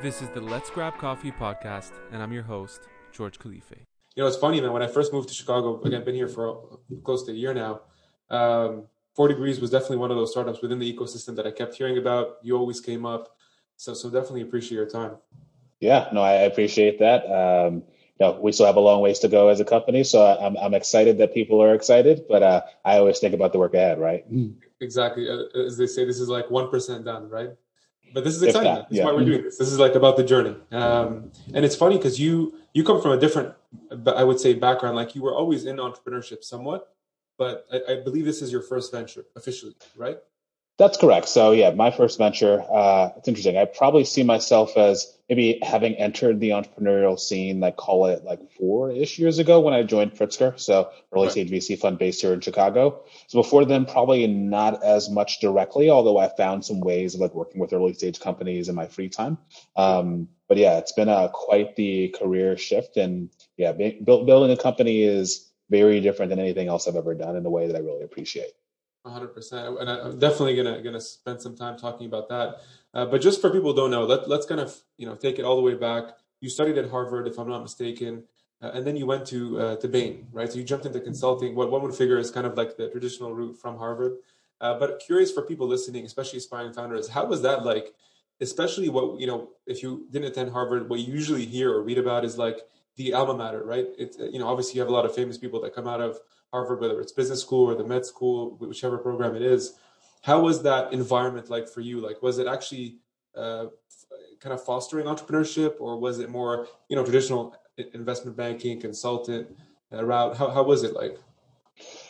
This is the Let's Grab Coffee podcast, and I'm your host, George Khalife. You know, it's funny, man. When I first moved to Chicago, again, been here for close to a year now. Um, 4Degrees was definitely one of those startups within the ecosystem that I kept hearing about. You always came up, so so definitely appreciate your time. Yeah, no, I appreciate that. Um, you know, we still have a long ways to go as a company, so I'm I'm excited that people are excited, but uh, I always think about the work ahead, right? Exactly, uh, as they say, this is like one percent done, right? But this is exciting. That, this yeah. is why we're doing this. This is like about the journey, um, and it's funny because you you come from a different, I would say, background. Like you were always in entrepreneurship somewhat, but I, I believe this is your first venture officially, right? That's correct. So yeah, my first venture. Uh, it's interesting. I probably see myself as maybe having entered the entrepreneurial scene, like call it like four-ish years ago when I joined Pritzker. So early Right. stage VC fund based here in Chicago. So before then, probably not as much directly, although I found some ways of like working with early stage companies in my free time. Um, but yeah, it's been a quite the career shift, and yeah, build, building a company is very different than anything else I've ever done in a way that I really appreciate. Hundred percent, and I'm definitely gonna gonna spend some time talking about that. Uh, but just for people who don't know, let let's kind of you know take it all the way back. You studied at Harvard, if I'm not mistaken, uh, and then you went to uh, to Bain, right? So you jumped into consulting. What one would figure is kind of like the traditional route from Harvard. Uh, but curious for people listening, especially aspiring founders, how was that like? Especially what you know, if you didn't attend Harvard, what you usually hear or read about is like the alma mater, right? It's you know, obviously you have a lot of famous people that come out of Harvard, whether it's business school or the med school, whichever program it is. How was that environment like for you? Like, was it actually uh, kind of fostering entrepreneurship, or was it more, you know, traditional investment banking, consultant uh, route? How how was it like?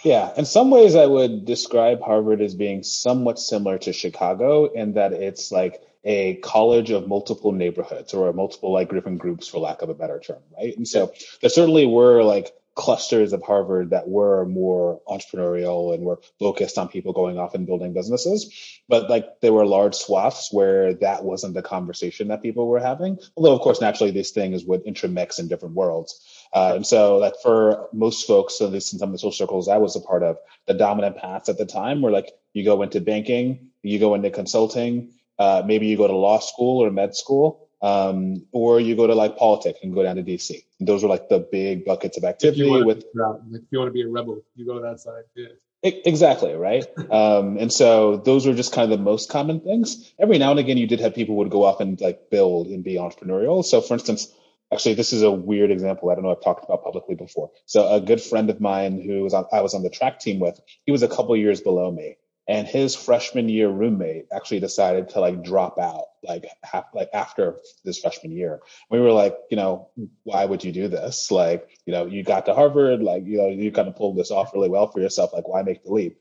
Yeah, in some ways, I would describe Harvard as being somewhat similar to Chicago in that it's like a college of multiple neighborhoods or multiple like different groups, for lack of a better term, right? And so there certainly were like clusters of Harvard that were more entrepreneurial and were focused on people going off and building businesses. But like there were large swaths where that wasn't the conversation that people were having. Although, of course, naturally these things would intermix in different worlds. Uh, and so, like for most folks, at least in some of the social circles I was a part of, the dominant paths at the time were like you go into banking, you go into consulting, uh, maybe you go to law school or med school, um, or you go to like politics and go down to DC. And those were like the big buckets of If activity want with if you want to be a rebel, you go to that side. Yeah. Exactly, right? Um, and so those were just kind of the most common things. Every now and again, you did have people would go off and like build and be entrepreneurial. So for instance, actually, this is a weird example. I don't know I've talked about publicly before. So a good friend of mine who was on, I was on the track team with, he was a couple years below me. And his freshman year roommate actually decided to like drop out like half, like after this freshman year. We were like, you know, why would you do this? Like, you know, you got to Harvard, like, you know, you kind of pulled this off really well for yourself. Like, why make the leap?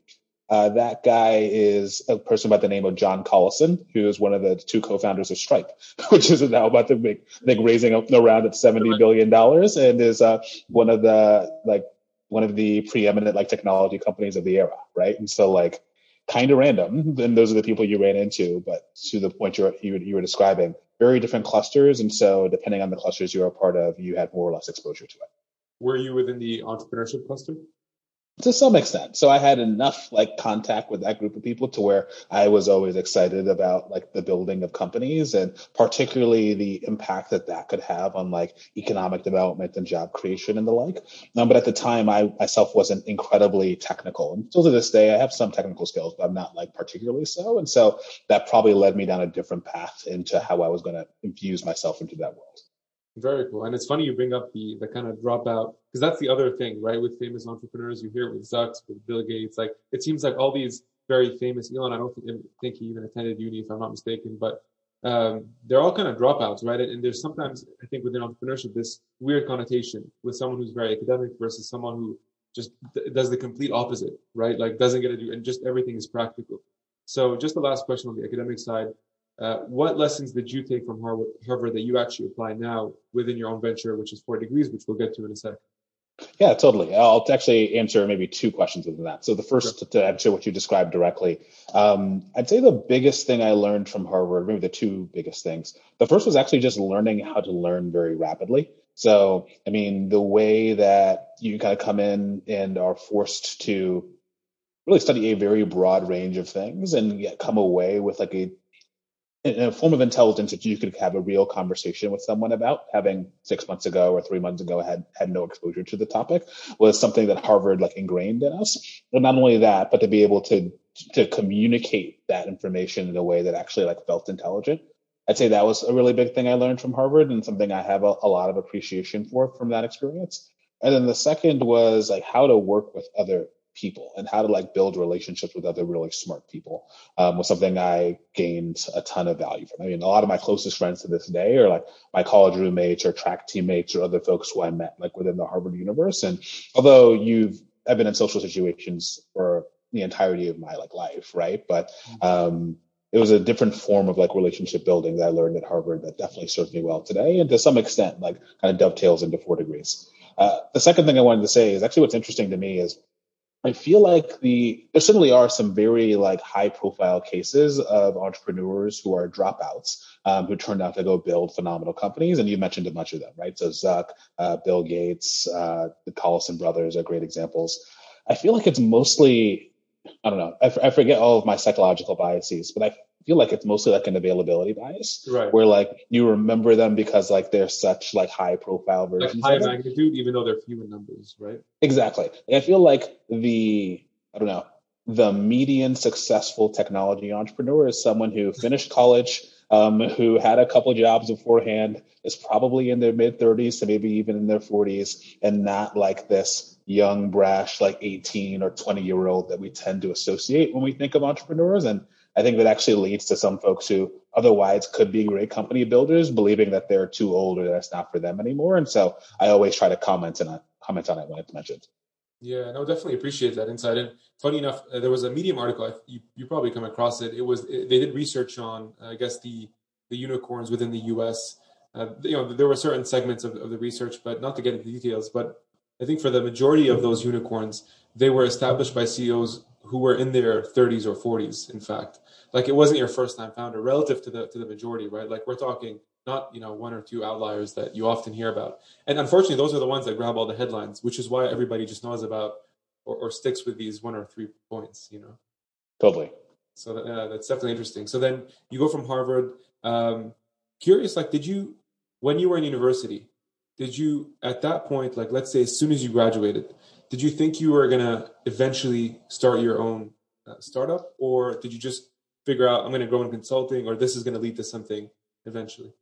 Uh, that guy is a person by the name of John Collison, who is one of the two co-founders of Stripe, which is now about to make, I think, raising up around at seventy billion dollars, and is uh, one of the like one of the preeminent like technology companies of the era, right? And so like kind of random, and those are the people you ran into. But to the point you you were describing, very different clusters, and so depending on the clusters you were a part of, you had more or less exposure to it. Were you within the entrepreneurship cluster? To some extent. So I had enough like contact with that group of people to where I was always excited about like the building of companies and particularly the impact that that could have on like economic development and job creation and the like. Um, but at the time, I myself wasn't incredibly technical, and still to this day, I have some technical skills, but I'm not like particularly so. And so that probably led me down a different path into how I was going to infuse myself into that world. Very cool. And it's funny you bring up the the kind of dropout because that's the other thing, right? With famous entrepreneurs, you hear it with Zucks, with Bill Gates. Like it seems like all these very famous Elon. I don't think, think he even attended uni, if I'm not mistaken, but um, they're all kind of dropouts, right? And there's sometimes I think within entrepreneurship this weird connotation with someone who's very academic versus someone who just d- does the complete opposite, right? Like doesn't get to do and just everything is practical. So just the last question on the academic side. Uh, what lessons did you take from Harvard, Harvard that you actually apply now within your own venture, which is 4Degrees, which we'll get to in a sec? Yeah, totally. I'll actually answer maybe two questions within that. So the first Sure. to answer what you described directly, um, I'd say the biggest thing I learned from Harvard, maybe the two biggest things. The first was actually just learning how to learn very rapidly. So, I mean, the way that you kind of come in and are forced to really study a very broad range of things and yet come away with like a a form of intelligence that you could have a real conversation with someone about having six months ago or three months ago had had no exposure to the topic was something that Harvard like ingrained in us. And not only that, but to be able to to communicate that information in a way that actually like felt intelligent. I'd say that was a really big thing I learned from Harvard and something I have a, a lot of appreciation for from that experience. And then the second was like how to work with other people and how to like build relationships with other really smart people um, was something I gained a ton of value from. I mean, a lot of my closest friends to this day are like my college roommates or track teammates or other folks who I met like within the Harvard universe. And although you've, I've been in social situations for the entirety of my like life, right? But um, it was a different form of like relationship building that I learned at Harvard that definitely served me well today, and to some extent, like kind of dovetails into 4Degrees. Uh, the second thing I wanted to say is actually what's interesting to me is I feel like the there certainly are some very like high profile cases of entrepreneurs who are dropouts um, who turned out to go build phenomenal companies, and you mentioned a bunch of them, right? So Zuck, uh, Bill Gates, uh, the Collison brothers are great examples. I feel like it's mostly I don't know. I, f- I forget all of my psychological biases, but I feel like it's mostly like an availability bias, Right. where like you remember them because like they're such like high profile versions, Like high magnitude, even though they're few in numbers, right? Exactly. And I feel like the I don't know the median successful technology entrepreneur is someone who finished college, um, who had a couple jobs beforehand, is probably in their mid 30s to maybe even in their 40s, and not like this young, brash, like 18 or 20 year old that we tend to associate when we think of entrepreneurs. And I think that actually leads to some folks who otherwise could be great company builders, believing that they're too old or that's not for them anymore. And so I always try to comment and comment on it when it's mentioned. Yeah, no, definitely appreciate that insight. And funny enough, uh, there was a Medium article. I, you you probably come across it. It was it, they did research on, I guess the the unicorns within the U.S. Uh, you know, there were certain segments of, of the research, but not to get into details. But I think for the majority of those unicorns, they were established by CEOs who were in their 30s or 40s. In fact, like it wasn't your first time founder relative to the to the majority, right? Like we're talking not you know one or two outliers that you often hear about. And unfortunately, those are the ones that grab all the headlines, which is why everybody just knows about or, or sticks with these one or three points, you know. Totally. So that, uh, that's definitely interesting. So then you go from Harvard. Um, curious, like, did you when you were in university, did you at that point, like, let's say as soon as you graduated, did you think you were gonna eventually start your own uh, startup, or did you just figure out I'm gonna go in consulting, or this is gonna lead to something eventually?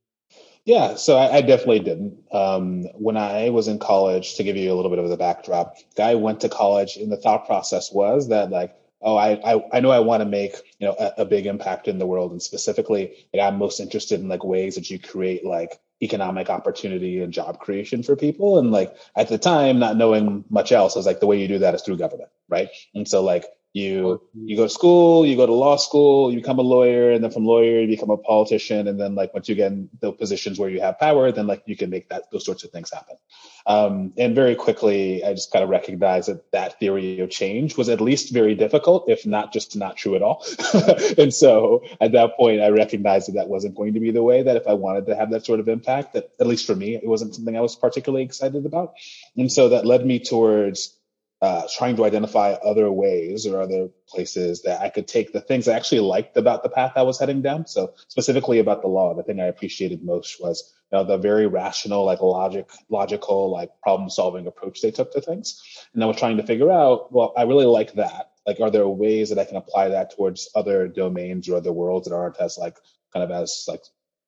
Yeah, so I, I definitely didn't. Um, when I was in college, to give you a little bit of the backdrop, I went to college, and the thought process was that like, oh, I I, I know I want to make you know a, a big impact in the world, and specifically, like, I'm most interested in like ways that you create like economic opportunity and job creation for people. And like at the time, not knowing much else, I was like, the way you do that is through government, right? And so like you you go to school, you go to law school, you become a lawyer, and then from lawyer you become a politician, and then like once you get in the positions where you have power, then like you can make that those sorts of things happen. Um, and very quickly, I just kind of recognized that that theory of change was at least very difficult, if not just not true at all. and so at that point, I recognized that that wasn't going to be the way that if I wanted to have that sort of impact, that at least for me, it wasn't something I was particularly excited about. And so that led me towards uh, trying to identify other ways or other places that I could take the things I actually liked about the path I was heading down. So specifically about the law, the thing I appreciated most was you know, the very rational, like logic, logical, like problem solving approach they took to things. And I was trying to figure out, well, I really like that. Like, are there ways that I can apply that towards other domains or other worlds that aren't as like kind of as like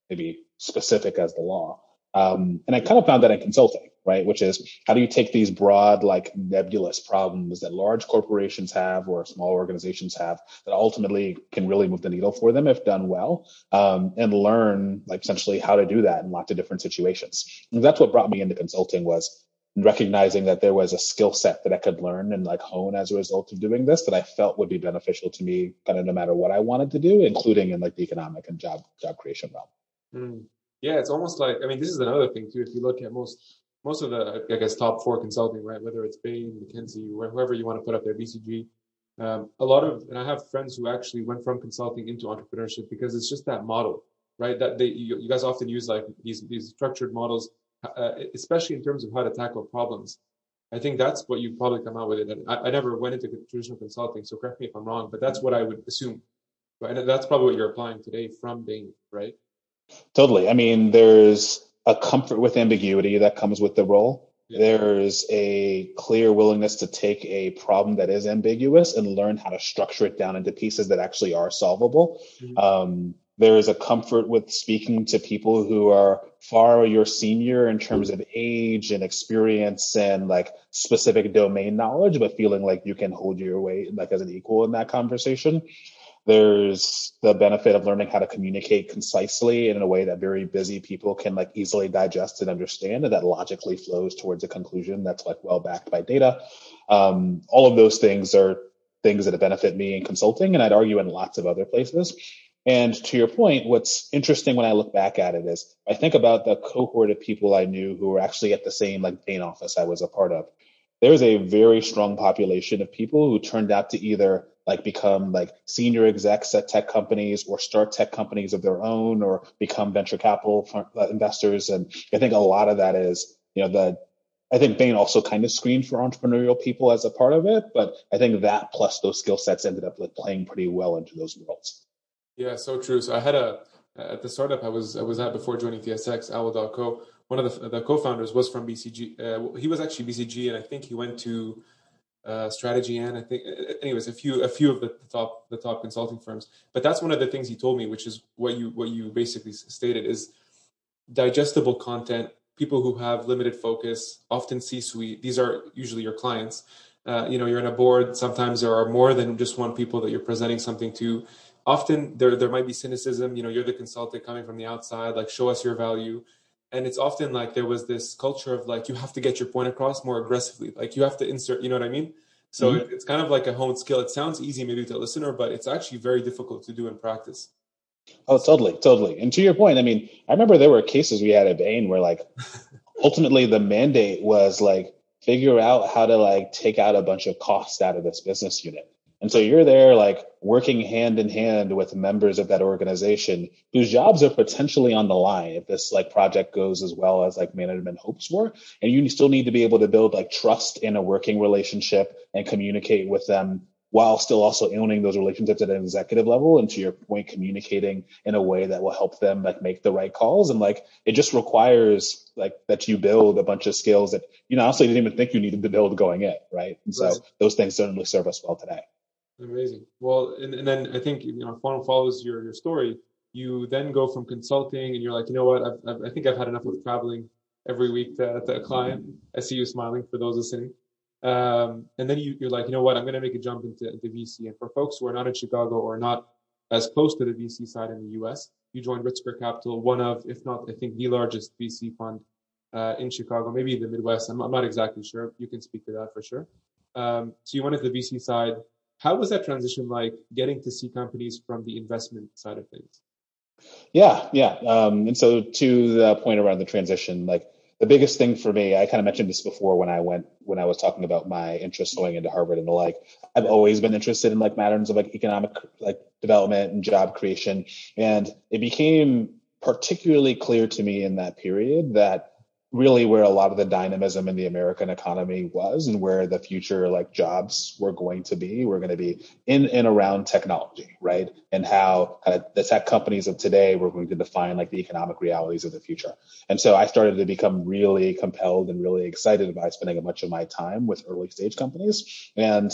maybe specific as the law? Um, and I kind of found that in consulting, right? Which is how do you take these broad, like nebulous problems that large corporations have or small organizations have that ultimately can really move the needle for them if done well, um, and learn like essentially how to do that in lots of different situations. And that's what brought me into consulting was recognizing that there was a skill set that I could learn and like hone as a result of doing this that I felt would be beneficial to me kind of no matter what I wanted to do, including in like the economic and job job creation realm. Mm. Yeah, it's almost like I mean, this is another thing too. If you look at most most of the I guess top four consulting, right? Whether it's Bain, McKinsey, wh- whoever you want to put up there, BCG. Um, a lot of, and I have friends who actually went from consulting into entrepreneurship because it's just that model, right? That they you, you guys often use like these these structured models, uh, especially in terms of how to tackle problems. I think that's what you probably come out with it. And I, I never went into traditional consulting, so correct me if I'm wrong, but that's what I would assume Right, and that's probably what you're applying today from Bain, right? Totally. I mean, there's a comfort with ambiguity that comes with the role. Yeah. There's a clear willingness to take a problem that is ambiguous and learn how to structure it down into pieces that actually are solvable. Mm-hmm. Um, there is a comfort with speaking to people who are far your senior in terms of age and experience and like specific domain knowledge, but feeling like you can hold your weight like as an equal in that conversation. There's the benefit of learning how to communicate concisely in a way that very busy people can like easily digest and understand, and that logically flows towards a conclusion that's like well backed by data. Um, all of those things are things that benefit me in consulting, and I'd argue in lots of other places. And to your point, what's interesting when I look back at it is I think about the cohort of people I knew who were actually at the same like Bain office I was a part of. There's a very strong population of people who turned out to either like become like senior execs at tech companies or start tech companies of their own or become venture capital uh, investors. And I think a lot of that is, you know, the, I think Bain also kind of screened for entrepreneurial people as a part of it, but I think that plus those skill sets ended up like playing pretty well into those worlds. Yeah, so true. So I had a, at the startup I was I was at before joining TSX, Owl.co, one of the, the co-founders was from BCG. Uh, he was actually BCG, and I think he went to uh, Strategy and I think, anyways, a few a few of the top the top consulting firms. But that's one of the things he told me, which is what you what you basically stated is digestible content. People who have limited focus, often C-suite. These are usually your clients. Uh, you know, you're in a board. Sometimes there are more than just one people that you're presenting something to. Often there there might be cynicism. You know, you're the consultant coming from the outside. Like, show us your value and it's often like there was this culture of like you have to get your point across more aggressively. Like you have to insert you know what i mean? So mm-hmm. it's kind of like a honed skill. It sounds easy maybe to a listener but it's actually very difficult to do in practice. Oh totally totally. And to your point i mean i remember there were cases we had at bain where like ultimately the mandate was like figure out how to like take out a bunch of costs out of this business unit and so you're there like working hand in hand with members of that organization whose jobs are potentially on the line if this like project goes as well as like management hopes for. And you still need to be able to build like trust in a working relationship and communicate with them while still also owning those relationships at an executive level and to your point communicating in a way that will help them like make the right calls. And like it just requires like that you build a bunch of skills that you know honestly didn't even think you needed to build going in right? And so those things certainly serve us well today Amazing. Well, and, and then I think, you know, funnel follows your, your story. You then go from consulting and you're like, you know what? I've, I've, i think I've had enough of traveling every week to, to a client. I see you smiling for those listening. Um, and then you, you're like, you know what? I'm going to make a jump into, into VC. And for folks who are not in Chicago or not as close to the VC side in the US, you joined Pritzker Capital, one of, if not, I think the largest VC fund uh, in Chicago, maybe the Midwest. I'm, I'm, not exactly sure. You can speak to that for sure. Um, so you went into the VC side. How was that transition like getting to see companies from the investment side of things? Yeah, yeah. Um, and so to the point around the transition, like the biggest thing for me, I kind of mentioned this before when I went when I was talking about my interest going into Harvard and the like. I've always been interested in like matters of like economic like development and job creation, and it became particularly clear to me in that period that really where a lot of the dynamism in the American economy was and where the future like jobs were going to be. We're going to be in and around technology, right? And how kind of the tech companies of today were going to define like the economic realities of the future. And so I started to become really compelled and really excited by spending a bunch of my time with early stage companies. And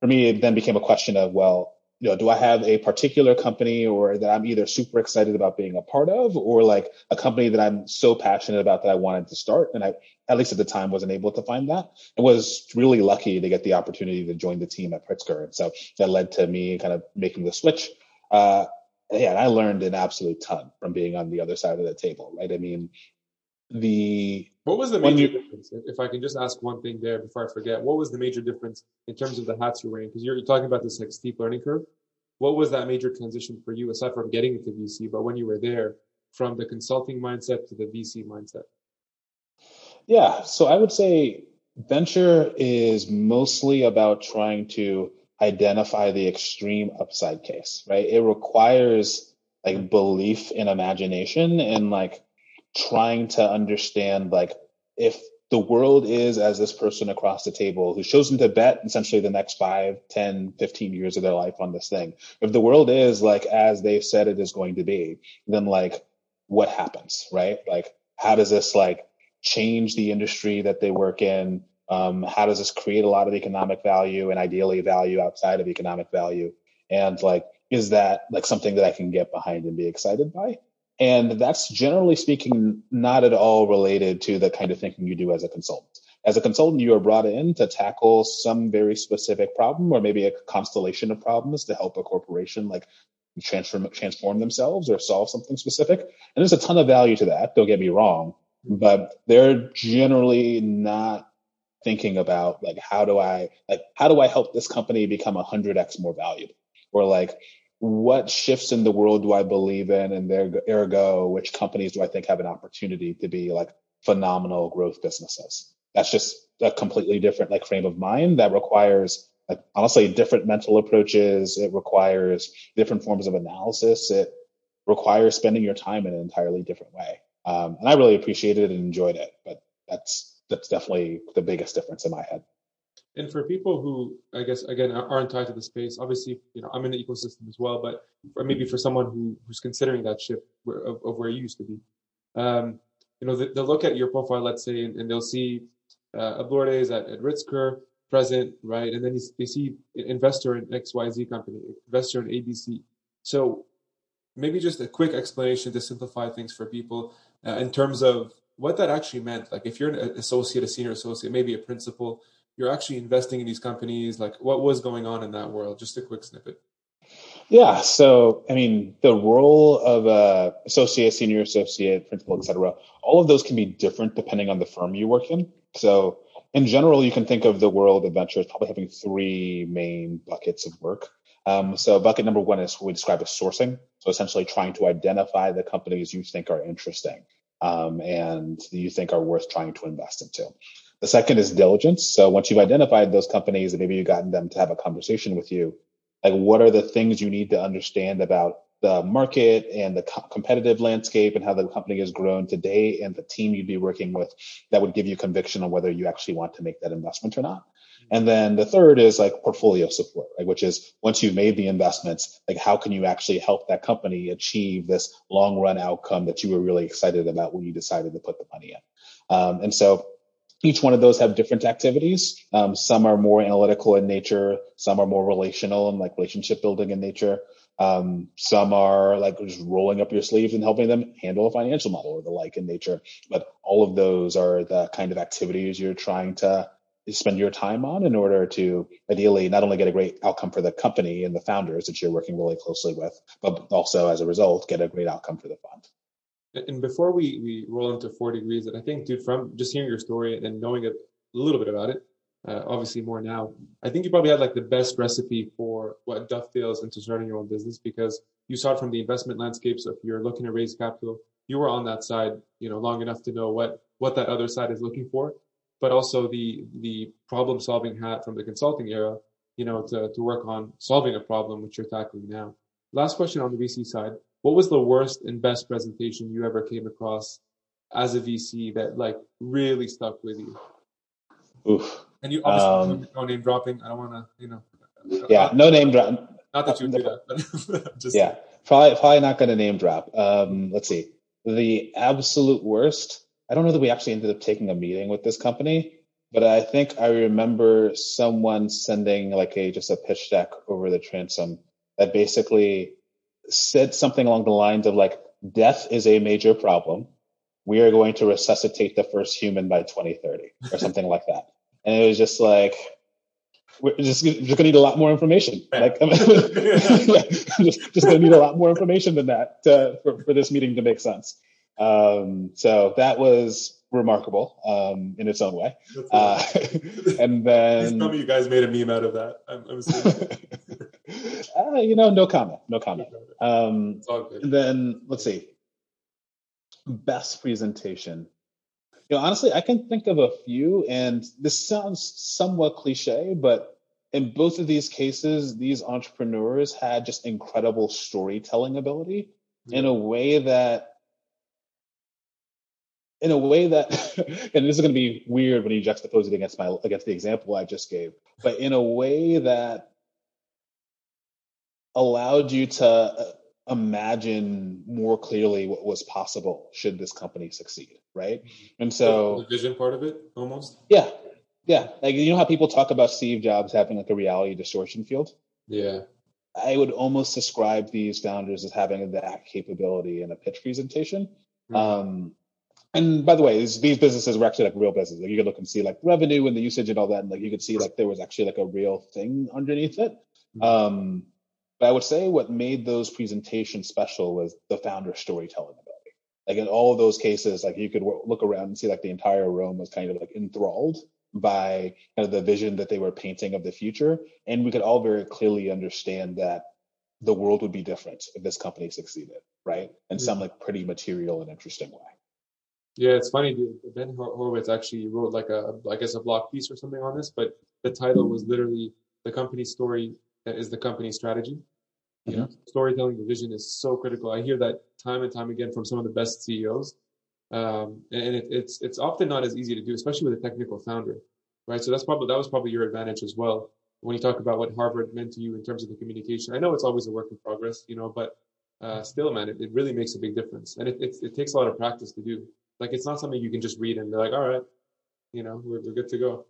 for me, it then became a question of, well, you know, do I have a particular company or that I'm either super excited about being a part of or like a company that I'm so passionate about that I wanted to start? And I, at least at the time, wasn't able to find that. I was really lucky to get the opportunity to join the team at Pritzker. And so that led to me kind of making the switch. Uh, yeah, and I learned an absolute ton from being on the other side of the table, right? I mean, the what was the major you, difference? If I can just ask one thing there before I forget, what was the major difference in terms of the hats you're wearing? Because you're, you're, talking about this like steep learning curve. What was that major transition for you, aside from getting into VC, but when you were there, from the consulting mindset to the VC mindset? Yeah, so I would say venture is mostly about trying to identify the extreme upside case, right? It requires like belief in imagination and like trying to understand like if the world is as this person across the table who's chosen to bet essentially the next 5, 10, 15 years of their life on this thing. If the world is like as they've said it is going to be, then like what happens, right? Like how does this like change the industry that they work in? Um, how does this create a lot of economic value and ideally value outside of economic value? And like, is that like something that I can get behind and be excited by? And that's generally speaking, not at all related to the kind of thinking you do as a consultant. As a consultant, you are brought in to tackle some very specific problem or maybe a constellation of problems to help a corporation like transform, transform themselves or solve something specific. And there's a ton of value to that. Don't get me wrong, but they're generally not thinking about like, how do I, like, how do I help this company become a hundred X more valuable? Or like, what shifts in the world do I believe in? And there, ergo, which companies do I think have an opportunity to be like phenomenal growth businesses? That's just a completely different like frame of mind that requires like honestly different mental approaches. It requires different forms of analysis. It requires spending your time in an entirely different way. Um, and I really appreciated it and enjoyed it, but that's, that's definitely the biggest difference in my head. And for people who, I guess, again, aren't tied to the space, obviously, you know, I'm in the ecosystem as well, but for maybe for someone who who's considering that shift of, of where you used to be, um, you know, they, will look at your profile, let's say, and, and they'll see uh, at, at Pritzker, present, right? And then they see investor in XYZ company, investor in ABC. So maybe just a quick explanation to simplify things for people uh, in terms of what that actually meant. Like if you're an associate, a senior associate, maybe a principal, you're actually investing in these companies like what was going on in that world? Just a quick snippet. Yeah so i mean the role of a associate senior associate principal etc all of those can be different depending on the firm you work in. So in general you can think of the world of ventures probably having three main buckets of work. Um, so bucket number one is what we describe as sourcing. So essentially trying to identify the companies you think are interesting um, and you think are worth trying to invest into the second is diligence. So once you've identified those companies and maybe you've gotten them to have a conversation with you, like what are the things you need to understand about the market and the co- competitive landscape and how the company has grown today and the team you'd be working with that would give you conviction on whether you actually want to make that investment or not. And then the third is like portfolio support, right? Which is once you've made the investments, like how can you actually help that company achieve this long run outcome that you were really excited about when you decided to put the money in? Um, and so each one of those have different activities. Um, some are more analytical in nature. Some are more relational and like relationship building in nature. Um, some are like just rolling up your sleeves and helping them handle a financial model or the like in nature. But all of those are the kind of activities you're trying to spend your time on in order to ideally not only get a great outcome for the company and the founders that you're working really closely with, but also as a result, get a great outcome for the fund. And before we, we roll into 4Degrees, and I think, dude, from just hearing your story and knowing a little bit about it, uh, obviously more now, I think you probably had like the best recipe for what dovetails into starting your own business because you saw it from the investment landscape. So if you're looking to raise capital, you were on that side, you know, long enough to know what, what that other side is looking for, but also the, the problem solving hat from the consulting era, you know, to, to work on solving a problem, which you're tackling now. Last question on the VC side what was the worst and best presentation you ever came across as a VC that like really stuck with you? Oof. And you obviously um, no name dropping. I don't want to, you know. Yeah, no name drop. Not that you do that, but just yeah, probably probably not going to name drop. Um, let's see. The absolute worst. I don't know that we actually ended up taking a meeting with this company, but I think I remember someone sending like a just a pitch deck over the transom that basically said something along the lines of like, death is a major problem. We are going to resuscitate the first human by 2030 or something like that. And it was just like, we're just, just going to need a lot more information. Like, I just, just going to need a lot more information than that to, for, for this meeting to make sense. Um, so that was remarkable um, in its own way. Uh, and then, tell me you guys made a meme out of that. I'm, I'm uh, you know, no comment. No comment. Um, then let's see. Best presentation. You know, honestly, I can think of a few, and this sounds somewhat cliche, but in both of these cases, these entrepreneurs had just incredible storytelling ability yeah. in a way that in a way that, and this is going to be weird when you juxtapose it against my against the example I just gave, but in a way that allowed you to uh, imagine more clearly what was possible should this company succeed, right? And so the vision part of it, almost. Yeah, yeah. Like you know how people talk about Steve Jobs having like a reality distortion field. Yeah. I would almost describe these founders as having that capability in a pitch presentation. Mm-hmm. Um, and by the way, these, these, businesses were actually like real businesses. Like you could look and see like revenue and the usage and all that, and like you could see like there was actually like a real thing underneath it. Mm-hmm. Um, but I would say what made those presentations special was the founder storytelling ability. Like in all of those cases, like you could look around and see like the entire room was kind of like enthralled by kind of the vision that they were painting of the future. And we could all very clearly understand that the world would be different if this company succeeded, right? In some like pretty material and interesting way. Yeah, it's funny. Ben Horowitz actually wrote like a, I guess, a blog piece or something on this, but the title was literally "The Company Story is the Company Strategy." You know, mm-hmm. storytelling, the vision is so critical. I hear that time and time again from some of the best CEOs, um, and it, it's it's often not as easy to do, especially with a technical founder, right? So that's probably that was probably your advantage as well when you talk about what Harvard meant to you in terms of the communication. I know it's always a work in progress, you know, but uh, still, man, it, it really makes a big difference, and it, it it takes a lot of practice to do. Like it's not something you can just read and be like, all right, you know, we're, we're good to go.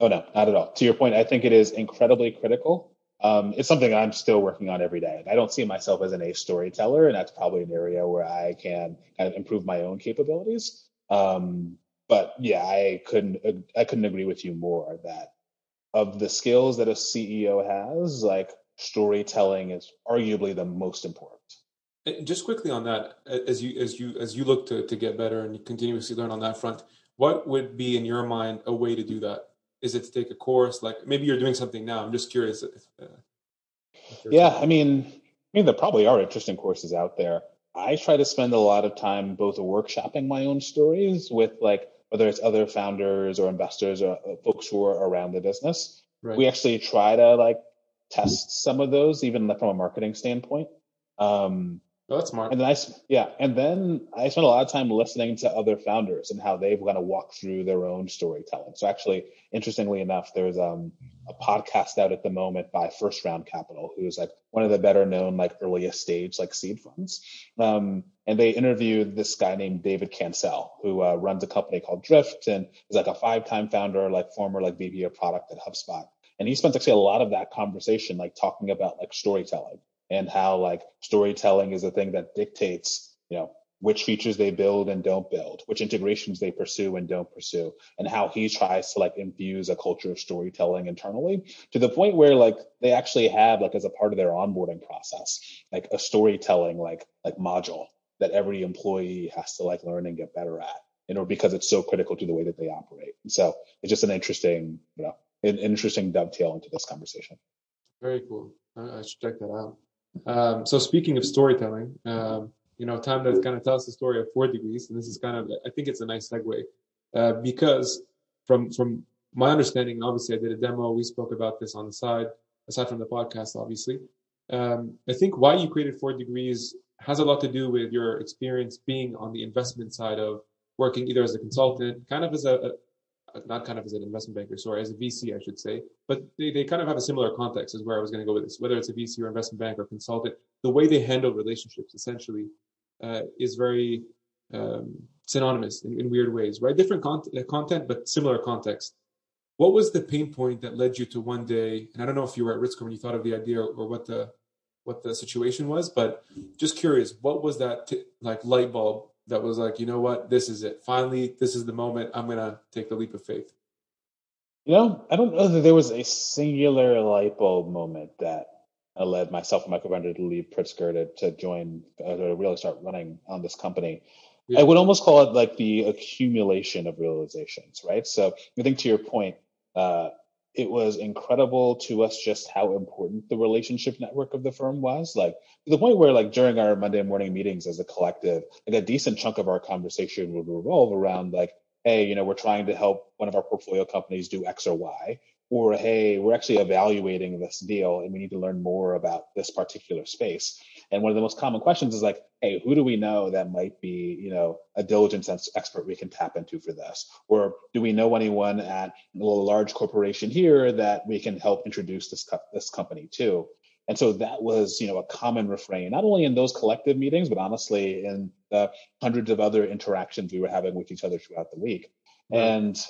Oh no, not at all. To your point, I think it is incredibly critical. Um, it's something I'm still working on every day. I don't see myself as an A storyteller, and that's probably an area where I can kind of improve my own capabilities. Um, but yeah, I couldn't I couldn't agree with you more that of the skills that a CEO has, like storytelling is arguably the most important. Just quickly on that, as you as you as you look to to get better and you continuously learn on that front, what would be in your mind a way to do that? Is it to take a course? Like maybe you're doing something now. I'm just curious. If, uh, if yeah, I mean, I mean, there probably are interesting courses out there. I try to spend a lot of time both workshopping my own stories with like whether it's other founders or investors or uh, folks who are around the business. Right. We actually try to like test some of those, even from a marketing standpoint. Um, Oh, that's smart. And then I, yeah, and then I spent a lot of time listening to other founders and how they've kind of walked through their own storytelling. So actually, interestingly enough, there's um, a podcast out at the moment by First Round Capital, who's like one of the better known like earliest stage like seed funds. Um, and they interviewed this guy named David Cancel, who uh, runs a company called Drift and is like a five time founder, like former like VP of product at HubSpot. And he spent actually a lot of that conversation like talking about like storytelling and how like storytelling is a thing that dictates, you know, which features they build and don't build, which integrations they pursue and don't pursue, and how he tries to like infuse a culture of storytelling internally to the point where like they actually have like as a part of their onboarding process, like a storytelling like like module that every employee has to like learn and get better at, you know, because it's so critical to the way that they operate. And so it's just an interesting, you know, an interesting dovetail into this conversation. Very cool. I should check that out. Um, so speaking of storytelling, um, you know, time to kind of tell us the story of 4Degrees, and this is kind of, I think it's a nice segue uh, because from from my understanding, obviously I did a demo. We spoke about this on the side, aside from the podcast, obviously. Um, I think why you created 4Degrees has a lot to do with your experience being on the investment side of working either as a consultant, kind of as a, not kind of as an investment banker, sorry, as a VC, I should say. But they, they kind of have a similar context is where I was going to go with this. Whether it's a VC or investment bank or consultant, the way they handle relationships essentially uh, is very um, synonymous in, in, weird ways, right? Different con- uh, content, but similar context. What was the pain point that led you to one day? And I don't know if you were at Pritzker when you thought of the idea or, or what the what the situation was, but just curious, what was that t- like light bulb that was like, you know what, this is it. Finally, this is the moment. I'm gonna take the leap of faith. You know, I don't know that there was a singular light bulb moment that led myself and my co-founder to leave Pritzker to, to join, uh, to really start running on this company. Yeah. I would almost call it like the accumulation of realizations, right? So I think to your point, uh, it was incredible to us just how important the relationship network of the firm was. Like to the point where like during our Monday morning meetings as a collective, like a decent chunk of our conversation would revolve around like, hey, you know, we're trying to help one of our portfolio companies do X or Y. Or hey, we're actually evaluating this deal and we need to learn more about this particular space. And one of the most common questions is like, hey, who do we know that might be, you know, a diligence expert we can tap into for this? Or do we know anyone at a large corporation here that we can help introduce this co- this company to? And so that was, you know, a common refrain, not only in those collective meetings, but honestly in the hundreds of other interactions we were having with each other throughout the week. Right. And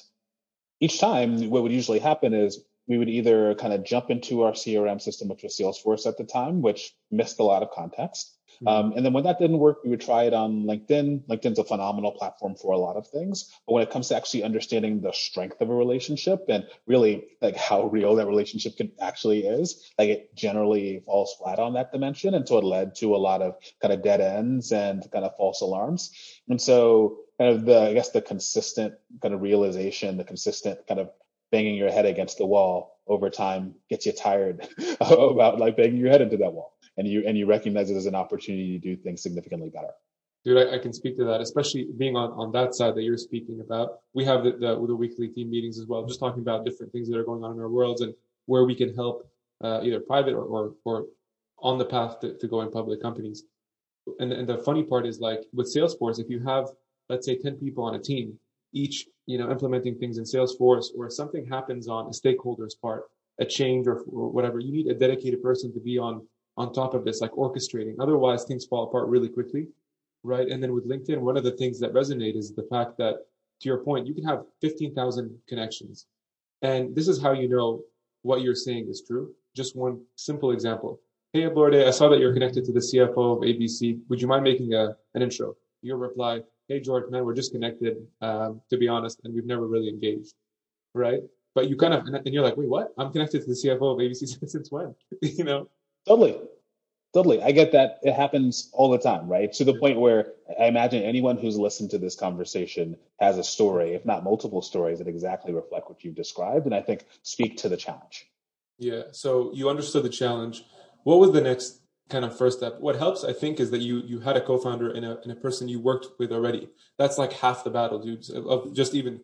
each time, what would usually happen is we would either kind of jump into our CRM system, which was Salesforce at the time, which missed a lot of context. Mm-hmm. Um, and then when that didn't work, we would try it on LinkedIn. LinkedIn's a phenomenal platform for a lot of things. But when it comes to actually understanding the strength of a relationship and really like how real that relationship can actually is, like it generally falls flat on that dimension. And so it led to a lot of kind of dead ends and kind of false alarms. And so kind of the, I guess the consistent kind of realization, the consistent kind of banging your head against the wall over time gets you tired about like banging your head into that wall and you and you recognize it as an opportunity to do things significantly better. Dude I, I, can speak to that especially being on on that side that you're speaking about. We have the, the, the weekly team meetings as well just talking about different things that are going on in our worlds and where we can help uh, either private or, or, or on the path to, to go in public companies. And, and the funny part is like with salesforce if you have let's say 10 people on a team each you know implementing things in salesforce or something happens on a stakeholder's part a change or, or whatever you need a dedicated person to be on on top of this, like orchestrating. Otherwise, things fall apart really quickly, right? And then with LinkedIn, one of the things that resonate is the fact that, to your point, you can have 15,000 connections. And this is how you know what you're saying is true. Just one simple example. Hey, Ablorde, I saw that you're connected to the CFO of ABC. Would you mind making a, an intro? Your reply, hey, George, man, we're just connected, um, to be honest, and we've never really engaged, right? But you kind of, and you're like, wait, what? I'm connected to the CFO of ABC since when? you know, Totally. Totally. I get that. It happens all the time, right? To the point where I imagine anyone who's listened to this conversation has a story, if not multiple stories, that exactly reflect what you've described. And I think speak to the challenge. Yeah. So you understood the challenge. What was the next kind of first step? What helps, I think, is that you you had a co-founder and a and a person you worked with already. That's like half the battle, dudes, of just even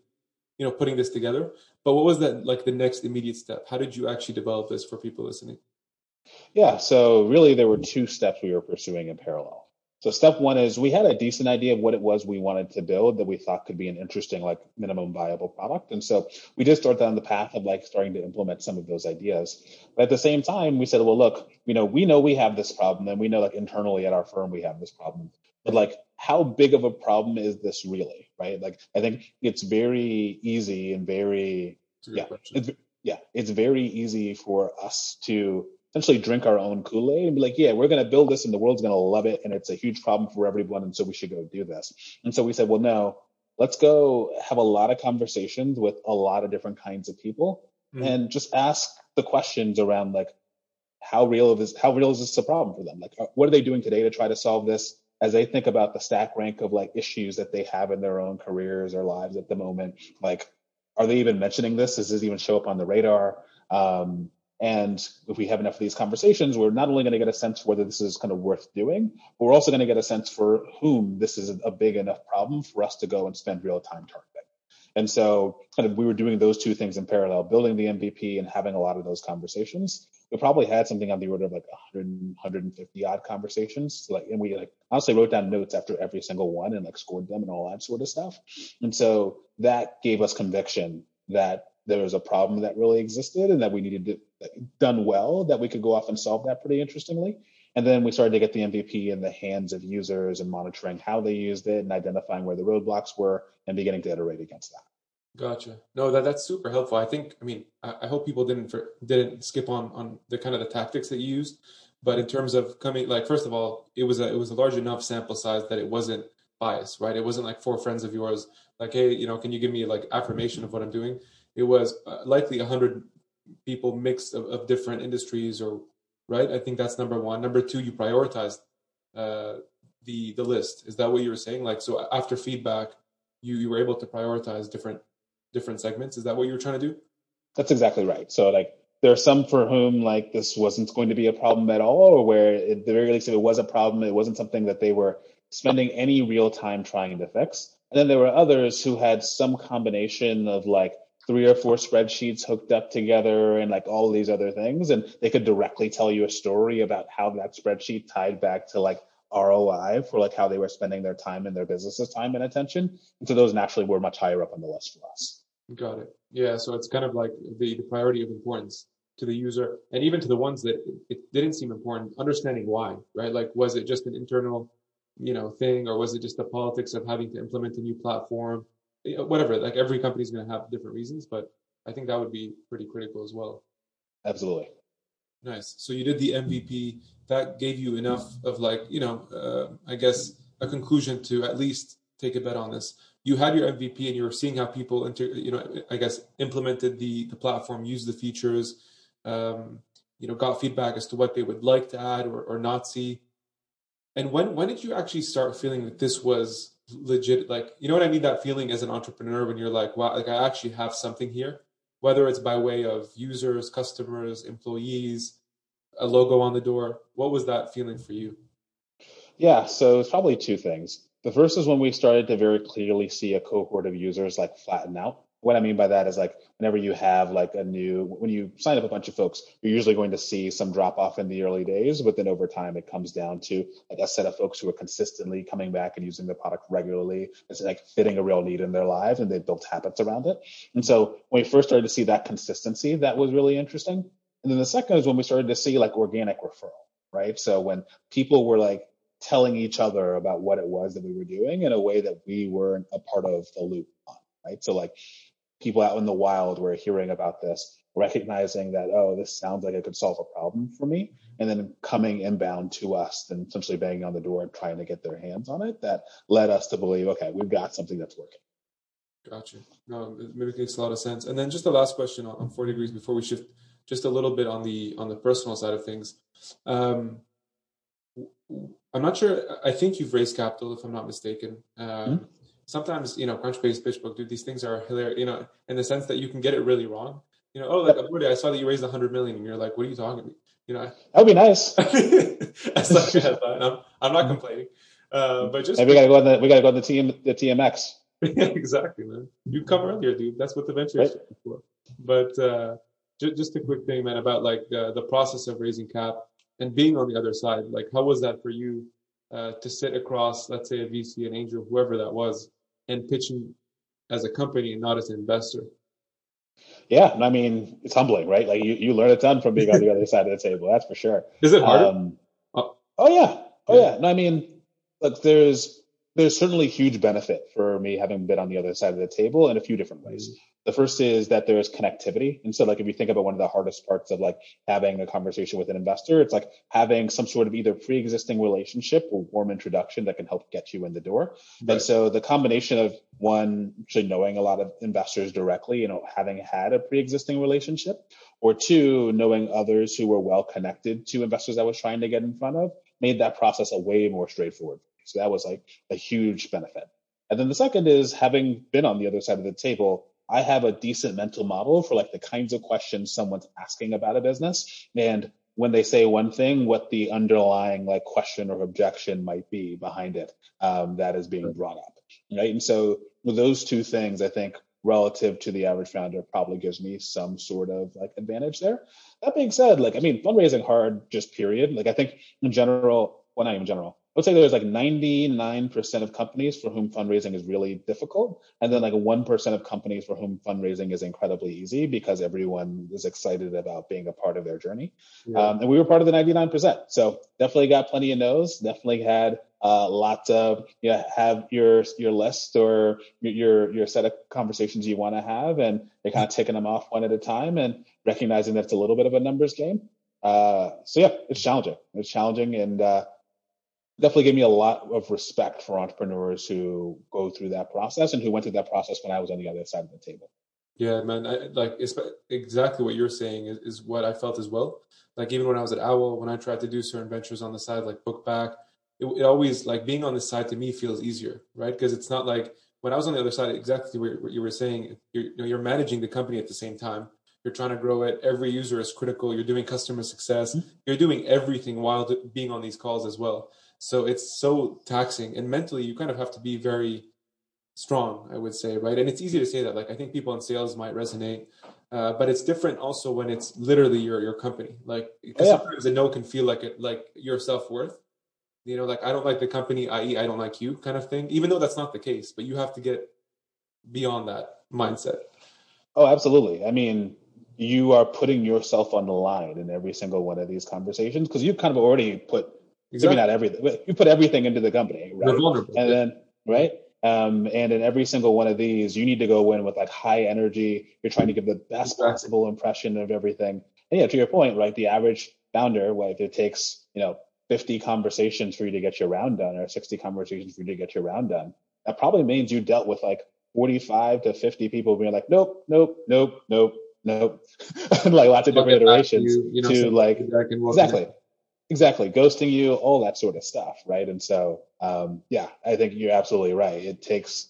you know putting this together. But what was that like the next immediate step? How did you actually develop this for people listening? Yeah, so really there were two steps we were pursuing in parallel. So step one is we had a decent idea of what it was we wanted to build that we thought could be an interesting, like minimum viable product. And so we just started on the path of like starting to implement some of those ideas. But at the same time, we said, well, look, you know, we know we have this problem and we know like internally at our firm, we have this problem, but like, how big of a problem is this really? Right. Like, I think it's very easy and very, yeah, it's, yeah, it's very easy for us to essentially drink our own Kool-Aid and be like, yeah, we're going to build this and the world's going to love it. And it's a huge problem for everyone. And so we should go do this. And so we said, well, no, let's go have a lot of conversations with a lot of different kinds of people mm-hmm. and just ask the questions around like, how real is how real is this a problem for them? Like, uh, what are they doing today to try to solve this? As they think about the stack rank of like issues that they have in their own careers or lives at the moment, like, are they even mentioning this? Does this even show up on the radar? Um, and if we have enough of these conversations, we're not only going to get a sense for whether this is kind of worth doing, but we're also going to get a sense for whom this is a big enough problem for us to go and spend real time targeting. And so kind of we were doing those two things in parallel, building the MVP and having a lot of those conversations. We probably had something on the order of like 100, 150 odd conversations. Like, and we like honestly wrote down notes after every single one and like scored them and all that sort of stuff. And so that gave us conviction that there was a problem that really existed and that we needed to done well that we could go off and solve that pretty interestingly. And then we started to get the mvp in the hands of users and monitoring how they used it and identifying where the roadblocks were and beginning to iterate against that. Gotcha. No that that's super helpful. I think i mean i, I hope people didn't for, didn't skip on on the kind of the tactics that you used. But in terms of coming like first of all it was a it was a large enough sample size that it wasn't biased right? It wasn't like four friends of yours like hey you know can you give me like affirmation of what i'm doing? It was uh, likely a hundred people mixed of, of, different industries or right? I think that's number one. Number two you prioritized uh, the the list. Is that what you were saying? Like so after feedback you you were able to prioritize different different segments. Is that what you were trying to do? That's exactly right. So like there are some for whom like this wasn't going to be a problem at all or where at the very least if it was a problem it wasn't something that they were spending any real time trying to fix. And then there were others who had some combination of like three or four spreadsheets hooked up together and like all these other things. And they could directly tell you a story about how that spreadsheet tied back to like ROI for like how they were spending their time and their business's time and attention. And so those naturally were much higher up on the list for us. Got it. Yeah. So it's kind of like the, the priority of importance to the user and even to the ones that it didn't seem important, understanding why, right? Like, was it just an internal, you know, thing or was it just the politics of having to implement a new platform? Whatever, like every company is going to have different reasons, but I think that would be pretty critical as well. Absolutely. Nice. So you did the MVP. That gave you enough of like, you know, uh, I guess a conclusion to at least take a bet on this. You had your MVP and you were seeing how people, inter, you know, I guess implemented the the platform, used the features, um, you know, got feedback as to what they would like to add or, or not see. And when when did you actually start feeling that this was legit? Like, you know what I mean? That feeling as an entrepreneur when you're like, wow, like I actually have something here whether it's by way of users, customers, employees, a logo on the door. What was that feeling for you? Yeah, so it's probably two things. The first is when we started to very clearly see a cohort of users like flatten out what I mean by that is like whenever you have like a new when you sign up a bunch of folks, you're usually going to see some drop off in the early days, but then over time it comes down to like a set of folks who are consistently coming back and using the product regularly. It's like fitting a real need in their lives and they've built habits around it. And so when we first started to see that consistency, that was really interesting. And then the second is when we started to see like organic referral, right? So when people were like telling each other about what it was that we were doing in a way that we weren't a part of the loop on, right? So like people out in the wild were hearing about this, recognizing that, oh, this sounds like it could solve a problem for me, and then coming inbound to us and essentially banging on the door and trying to get their hands on it, that led us to believe, okay, we've got something that's working. Gotcha. No, it makes a lot of sense. And then just the last question on, 4Degrees before we shift just a little bit on the on the personal side of things. Um, I'm not sure. I think you've raised capital, if I'm not mistaken. Um, mm-hmm sometimes you know Crunchbase, PitchBook, dude, these things are hilarious. You know, in the sense that you can get it really wrong. You know, oh, like Abude, I saw that you raised a hundred million, and you're like, what are you talking about? You know, that'd be nice. I'm, I'm not complaining, uh, but just hey, we gotta go on the we gotta go on the TM the TMX. exactly, man. You come earlier, dude. That's what the venture right. is for. But uh, just, just a quick thing, man, about like uh, the process of raising cap and being on the other side. Like, how was that for you? Uh, to sit across, let's say, a VC, an angel, whoever that was, and pitching as a company and not as an investor. Yeah, and I mean, it's humbling, right? Like you, you learn a ton from being on the other side of the table. That's for sure. Is it harder? Um, oh. oh yeah, oh yeah. No, I mean, look, there's there's certainly huge benefit for me having been on the other side of the table in a few different ways. Mm-hmm. The first is that there's connectivity. And so like if you think about one of the hardest parts of like having a conversation with an investor, it's like having some sort of either pre-existing relationship or warm introduction that can help get you in the door. Right. And so the combination of one, actually knowing a lot of investors directly, you know, having had a pre-existing relationship, or two, knowing others who were well connected to investors I was trying to get in front of made that process a way more straightforward. So that was like a huge benefit. And then the second is having been on the other side of the table, I have a decent mental model for like the kinds of questions someone's asking about a business. And when they say one thing, what the underlying like question or objection might be behind it um, that is being brought up. Right. And so those two things, I think relative to the average founder probably gives me some sort of like advantage there. That being said, like, I mean, fundraising hard just period. Like I think in general, well, not even general, would say there's like 99% of companies for whom fundraising is really difficult. And then like 1% of companies for whom fundraising is incredibly easy because everyone is excited about being a part of their journey. Yeah. Um, and we were part of the 99%. So definitely got plenty of no's, definitely had uh, lots of, you know, have your, your list or your, your set of conversations you want to have and you're kind of taking them off one at a time and recognizing that it's a little bit of a numbers game. Uh, so yeah, it's challenging. It's challenging. And, uh, definitely gave me a lot of respect for entrepreneurs who go through that process and who went through that process when I was on the other side of the table. Yeah, man. I, like exactly what you're saying is, is what I felt as well. Like even when I was at Owl, when I tried to do certain ventures on the side, like Bookback, it, it always like being on the side to me feels easier, right? Because it's not like when I was on the other side, exactly what you were saying. You're, you know, you're managing the company at the same time. You're trying to grow it. Every user is critical. You're doing customer success. Mm-hmm. You're doing everything while being on these calls as well. So it's so taxing, and mentally, you kind of have to be very strong, I would say, right? And it's easy to say that. Like I think people in sales might resonate, uh, but it's different also when it's literally your your company. Like because yeah. sometimes a no can feel like it like your self worth. You know, like I don't like the company, i.e., I don't like you, kind of thing. Even though that's not the case, but you have to get beyond that mindset. Oh, absolutely. I mean, you are putting yourself on the line in every single one of these conversations because you've kind of already put exactly. maybe not everything, you put everything into the company, right? And then right, um, and in every single one of these, you need to go in with like high energy. You're trying to give the best exactly. possible impression of everything. And yeah, to your point, right? The average founder, well, if it takes you know 50 conversations for you to get your round done, or 60 conversations for you to get your round done, that probably means you dealt with like 45 to 50 people being like, nope, nope, nope, nope, nope, like lots of different iterations you, you know, to like exactly, exactly, ghosting you, all that sort of stuff, right? And so, um, yeah, I think you're absolutely right. It takes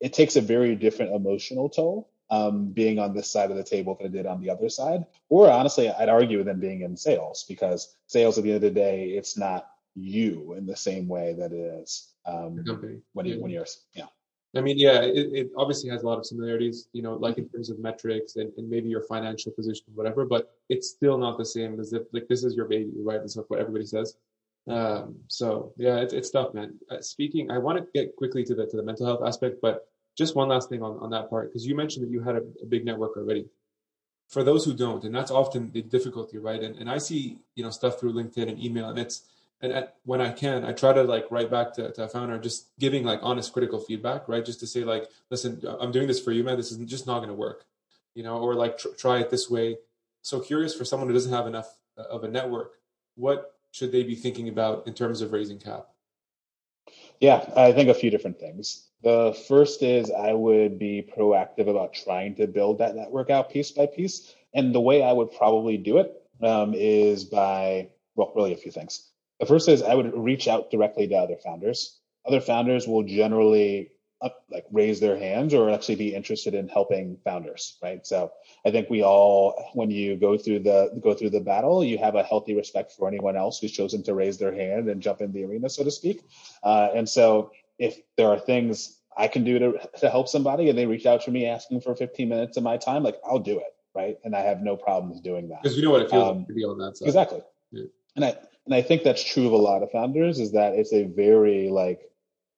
it takes a very different emotional toll um, being on this side of the table than it did on the other side, or honestly, I'd argue than being in sales because sales at the end of the day, it's not you in the same way that it is um, when you when you're yeah. I mean, yeah, it, it, obviously has a lot of similarities, you know, like in terms of metrics and, and maybe your financial position, whatever, but it's still not the same as if like this is your baby, right? And That's what everybody says. Um, so yeah, it's, it's tough, man. Uh, speaking, I want to get quickly to the, to the mental health aspect, but just one last thing on, on that part, because you mentioned that you had a, a, big network already. For those who don't, and that's often the difficulty, right? And, and I see, you know, stuff through LinkedIn and email and it's, and when I can, I try to like write back to, to a founder, just giving like honest critical feedback, right? Just to say like, listen, I'm doing this for you, man. This is just not going to work, you know, or like tr- try it this way. So curious for someone who doesn't have enough uh, of a network, what should they be thinking about in terms of raising cap? Yeah, I think a few different things. The first is I would be proactive about trying to build that network out piece by piece. And the way I would probably do it um, is by, well, really a few things. The first is I would reach out directly to other founders. Other founders will generally up, like raise their hands or actually be interested in helping founders, right? So I think we all, when you go through the go through the battle, you have a healthy respect for anyone else who's chosen to raise their hand and jump in the arena, so to speak. Uh, and so if there are things I can do to to help somebody and they reach out to me asking for 15 minutes of my time, like I'll do it, right? And I have no problems doing that because you know what it feels um, like to be on that side. Exactly. Yeah. And I and I think that's true of a lot of founders is that it's a very like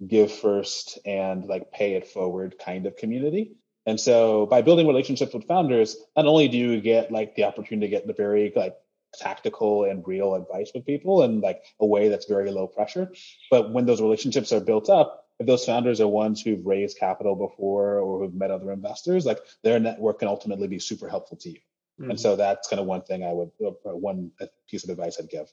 give first and like pay it forward kind of community. And so by building relationships with founders, not only do you get like the opportunity to get the very like tactical and real advice with people and like a way that's very low pressure, but when those relationships are built up, if those founders are ones who've raised capital before or who've met other investors, like their network can ultimately be super helpful to you. Mm-hmm. And mm. so that's kind of one thing I would, uh, uh, one uh, piece of advice I'd give.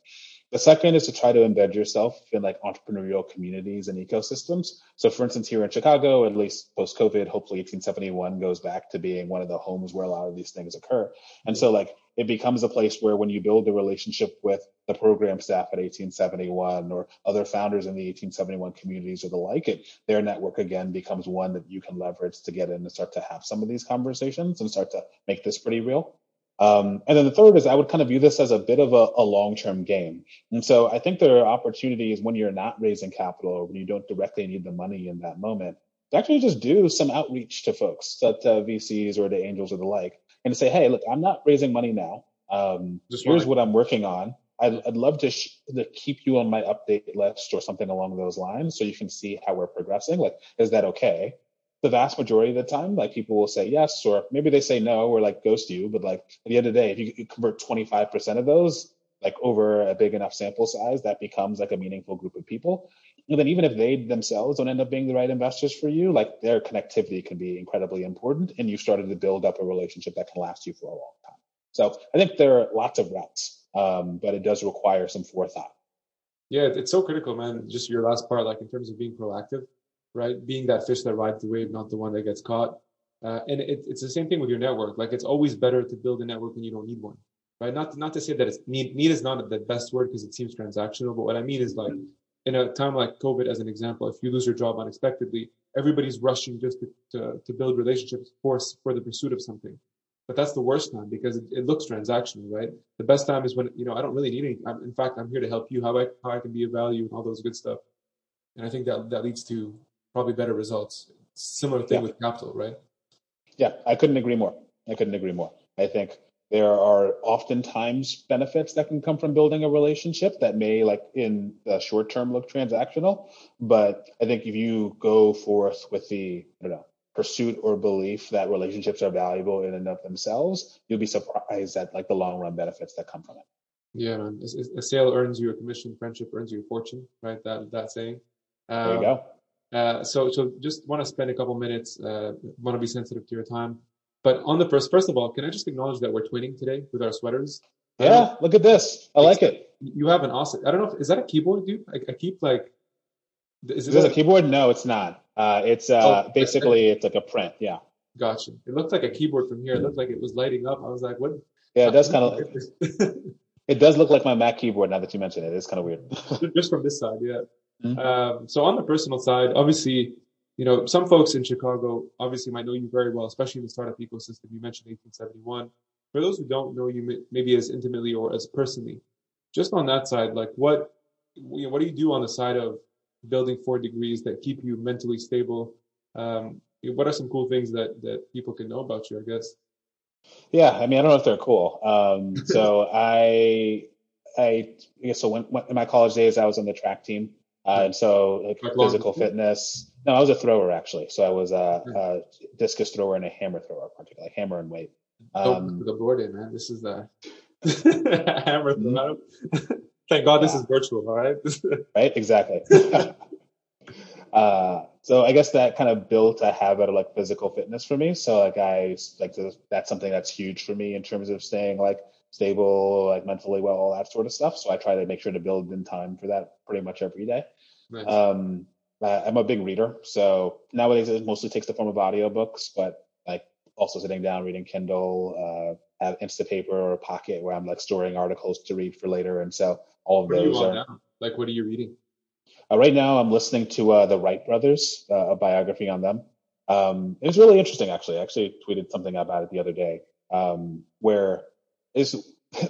The second is to try to embed yourself in like entrepreneurial communities and ecosystems. So for instance, here in Chicago, at least post COVID, hopefully 1871 goes back to being one of the homes where a lot of these things occur. And so like it becomes a place where when you build a relationship with the program staff at 1871 or other founders in the 1871 communities or the like, it their network again becomes one that you can leverage to get in and start to have some of these conversations and start to make this pretty real. Um, and then the third is I would kind of view this as a bit of a, a long-term game. And so I think there are opportunities when you're not raising capital or when you don't directly need the money in that moment to actually just do some outreach to folks, to, to VCs or to angels or the like, and say, hey, look, I'm not raising money now. Um, here's what I'm working on. I'd, I'd love to, sh- to keep you on my update list or something along those lines so you can see how we're progressing. Like, is that okay? The vast majority of the time, like people will say yes, or maybe they say no, or like ghost you. But like at the end of the day, if you convert 25% of those, like over a big enough sample size, that becomes like a meaningful group of people. And then even if they themselves don't end up being the right investors for you, like their connectivity can be incredibly important. And you've started to build up a relationship that can last you for a long time. So I think there are lots of routes, um, but it does require some forethought. Yeah, it's so critical, man. Just your last part, like in terms of being proactive right? Being that fish that rides the wave, not the one that gets caught. Uh, and it, it's the same thing with your network. Like it's always better to build a network when you don't need one, right? Not not to say that it's need. Need is not the best word because it seems transactional, but what I mean is like in a time like COVID, as an example, if you lose your job unexpectedly, everybody's rushing just to, to, to build relationships for for the pursuit of something. But that's the worst time because it, it, looks transactional, right? The best time is when you know I don't really need any. I'm, in fact, I'm here to help you. How I how I can be of value and all those good stuff. And I think that that leads to probably better results. similar thing Yeah. with capital, right? Yeah, I couldn't agree more. I couldn't agree more. I think there are oftentimes benefits that can come from building a relationship that may, like in the short term, look transactional. But I think if you go forth with the, I don't know, pursuit or belief that relationships are valuable in and of themselves, you'll be surprised at like the long run benefits that come from it. Yeah, man. A, sale earns you a commission, friendship earns you a fortune, right? That that saying. There you Um, go. Uh, so, so just want to spend a couple minutes. Uh, want to be sensitive to your time, but on the first, first of all, can I just acknowledge that we're twinning today with our sweaters? Yeah, look at this. I like it. You have an awesome. I don't know. If, is that a keyboard, dude? I, I keep like. Is, Is this a keyboard? No, it's not. Uh, it's uh, Oh, basically it's like a print. Yeah, Gotcha. It looked like a keyboard from here. It looked like it was lighting up. I was like, what? yeah. It does kind of. It does look like my Mac keyboard now that you mention it. It's kind of weird. just from this side, yeah. Mhm. Um, so on the personal side, obviously, you know, some folks in Chicago obviously might know you very well, especially in the startup ecosystem. You mentioned 1871. For those who don't know you maybe as intimately or as personally, just on that side, like what, you know, what do you do on the side of building 4Degrees that keep you mentally stable? Um, what are some cool things that that people can know about you? I guess. Yeah, I mean, I don't know if they're cool. Um, so I, I, I guess so when, when in my college days, I was on the track team, uh, and so like physical fitness. No, I was a thrower actually. So I was a, a discus thrower and a hammer thrower, particularly like hammer and weight. Don't Um, put the board in, man. This is the hammer throw. Thank God this Yeah. is virtual. All right. right? Exactly. uh, so I guess that kind of built a habit of like physical fitness for me. So like I like that's something that's huge for me in terms of staying like stable, like mentally well, all that sort of stuff. So I try to make sure to build in time for that pretty much every day. Nice. Um, I- I'm a big reader, so nowadays it mostly takes the form of audiobooks, but like also sitting down reading Kindle, uh, have Instapaper or Pocket where I'm like storing articles to read for later, and so all of what those on are. Like, what are you reading? Uh, right now, I'm listening to uh, the Wright brothers, uh, a biography on them. Um, it was really interesting, actually. I actually tweeted something about it the other day, um, where is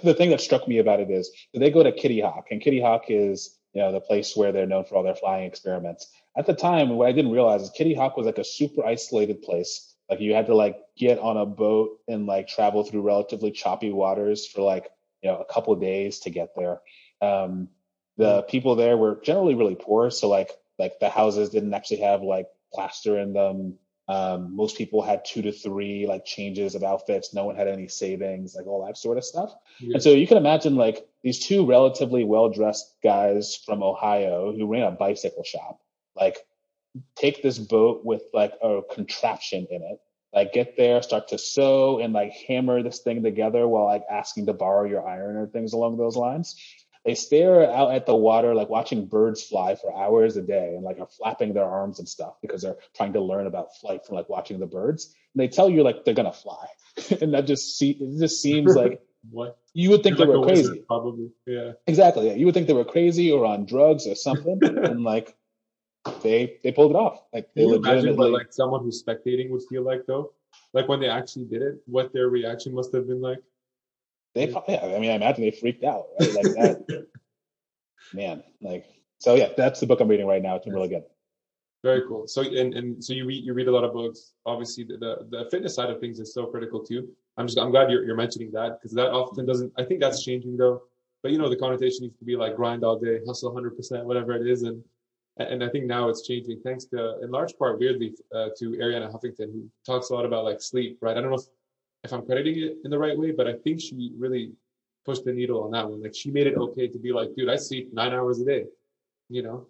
the thing that struck me about it is they go to Kitty Hawk, and Kitty Hawk is you know the place where they're known for all their flying experiments. At the time, what I didn't realize is Kitty Hawk was like a super isolated place. Like you had to like get on a boat and like travel through relatively choppy waters for like you know a couple of days to get there. Um, the people there were generally really poor, so like like the houses didn't actually have like plaster in them. Um, most people had two to three like changes of outfits. No one had any savings, like all that sort of stuff. Yeah. And so you can imagine like these two relatively well dressed guys from Ohio who ran a bicycle shop, like take this boat with like a contraption in it, like get there, start to sew and like hammer this thing together while like asking to borrow your iron or things along those lines. They stare out at the water, like watching birds fly for hours a day and like are flapping their arms and stuff because they're trying to learn about flight from like watching the birds. And they tell you like they're going to fly. and that just see, it just seems like what? you would think You're they like were a wizard, crazy. probably. Yeah. Exactly. Yeah. You would think they were crazy or on drugs or something. and like they they pulled it off. Like they Can you imagine what like someone who's spectating would feel like though? Like when they actually did it, what their reaction must have been like. They probably I mean I imagine they freaked out, right? Like that man. Like so yeah, that's the book I'm reading right now. It's been really good. Very cool. So and, and so you read you read a lot of books. Obviously, the, the the fitness side of things is so critical too. I'm just I'm glad you're you're mentioning that because that often doesn't. I think that's changing though. But you know, the connotation used to be like grind all day, hustle 100 percent, whatever it is, and and I think now it's changing thanks to, in large part, weirdly, uh, to Arianna Huffington, who talks a lot about like sleep. Right? I don't know if, if I'm crediting it in the right way, but I think she really pushed the needle on that one. Like she made it okay to be like, dude, I sleep nine hours a day. You know?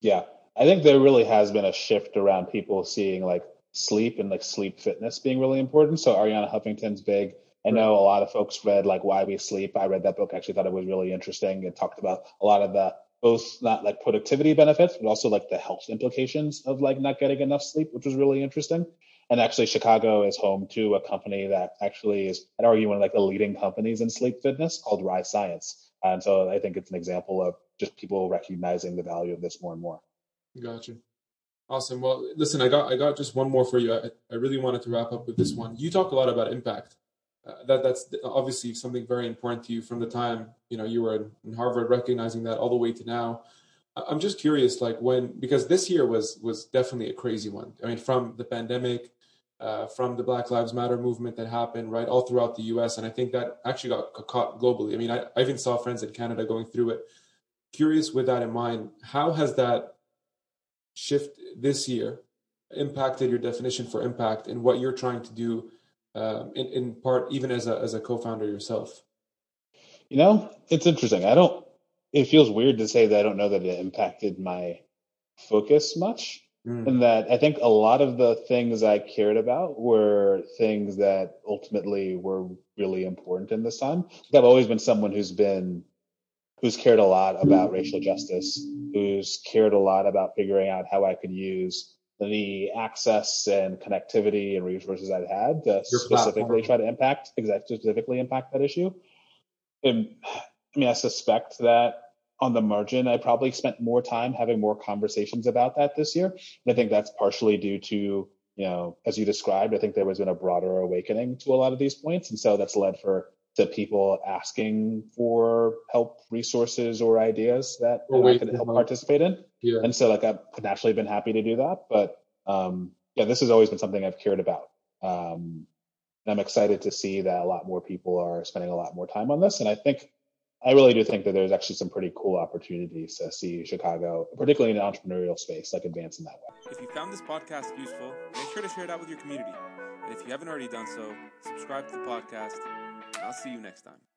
Yeah. I think there really has been a shift around people seeing like sleep and like sleep fitness being really important. So Arianna Huffington's big. I know a lot of folks read like Why We Sleep. I read that book. Actually thought it was really interesting. It talked about a lot of the both not like productivity benefits, but also like the health implications of like not getting enough sleep, which was really interesting. And actually, Chicago is home to a company that actually is, I'd argue, one of like the leading companies in sleep fitness called Rise Science. And so I think it's an example of just people recognizing the value of this more and more. Gotcha. Awesome. Well, listen, I got I got just one more for you. I, I really wanted to wrap up with this one. You talk a lot about impact. Uh, that that's obviously something very important to you from the time you know you were in, in Harvard, recognizing that all the way to now. I'm just curious, like when because this year was was definitely a crazy one. I mean, from the pandemic, uh, from the Black Lives Matter movement that happened right all throughout the U.S. and I think that actually got caught globally. I mean, I, I even saw friends in Canada going through it. Curious with that in mind, how has that shift this year impacted your definition for impact and what you're trying to do um, in, in part, even as a as a co-founder yourself? You know, it's interesting. I don't. It feels weird to say that I don't know that it impacted my focus much. Mm. And that I think a lot of the things I cared about were things that ultimately were really important in this time. I've always been someone who's been who's cared a lot about racial justice, who's cared a lot about figuring out how I could use the access and connectivity and resources I've had to Your specifically platform. try to impact, exactly specifically impact that issue. And I mean, I suspect that on the margin, I probably spent more time having more conversations about that this year. And I think that's partially due to, you know, as you described, I think there was been a broader awakening to a lot of these points. And so that's led for to people asking for help, resources, or ideas that, that I could help participate in. Yeah. And so like I've naturally been happy to do that. But um, yeah, this has always been something I've cared about. Um, and I'm excited to see that a lot more people are spending a lot more time on this. And I think I really do think that there's actually some pretty cool opportunities to see Chicago, particularly in the entrepreneurial space, like advance in that way. If you found this podcast useful, make sure to share it out with your community. And if you haven't already done so, subscribe to the podcast. And I'll see you next time.